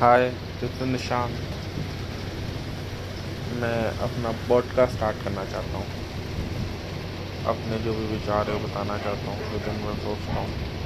Hi, this is Nishant. मैं अपना podcast start करना चाहता हूँ। अपने जो भी विचार है वो बताना चाहता हूँ, जो दिन मैं सोचता हूँ।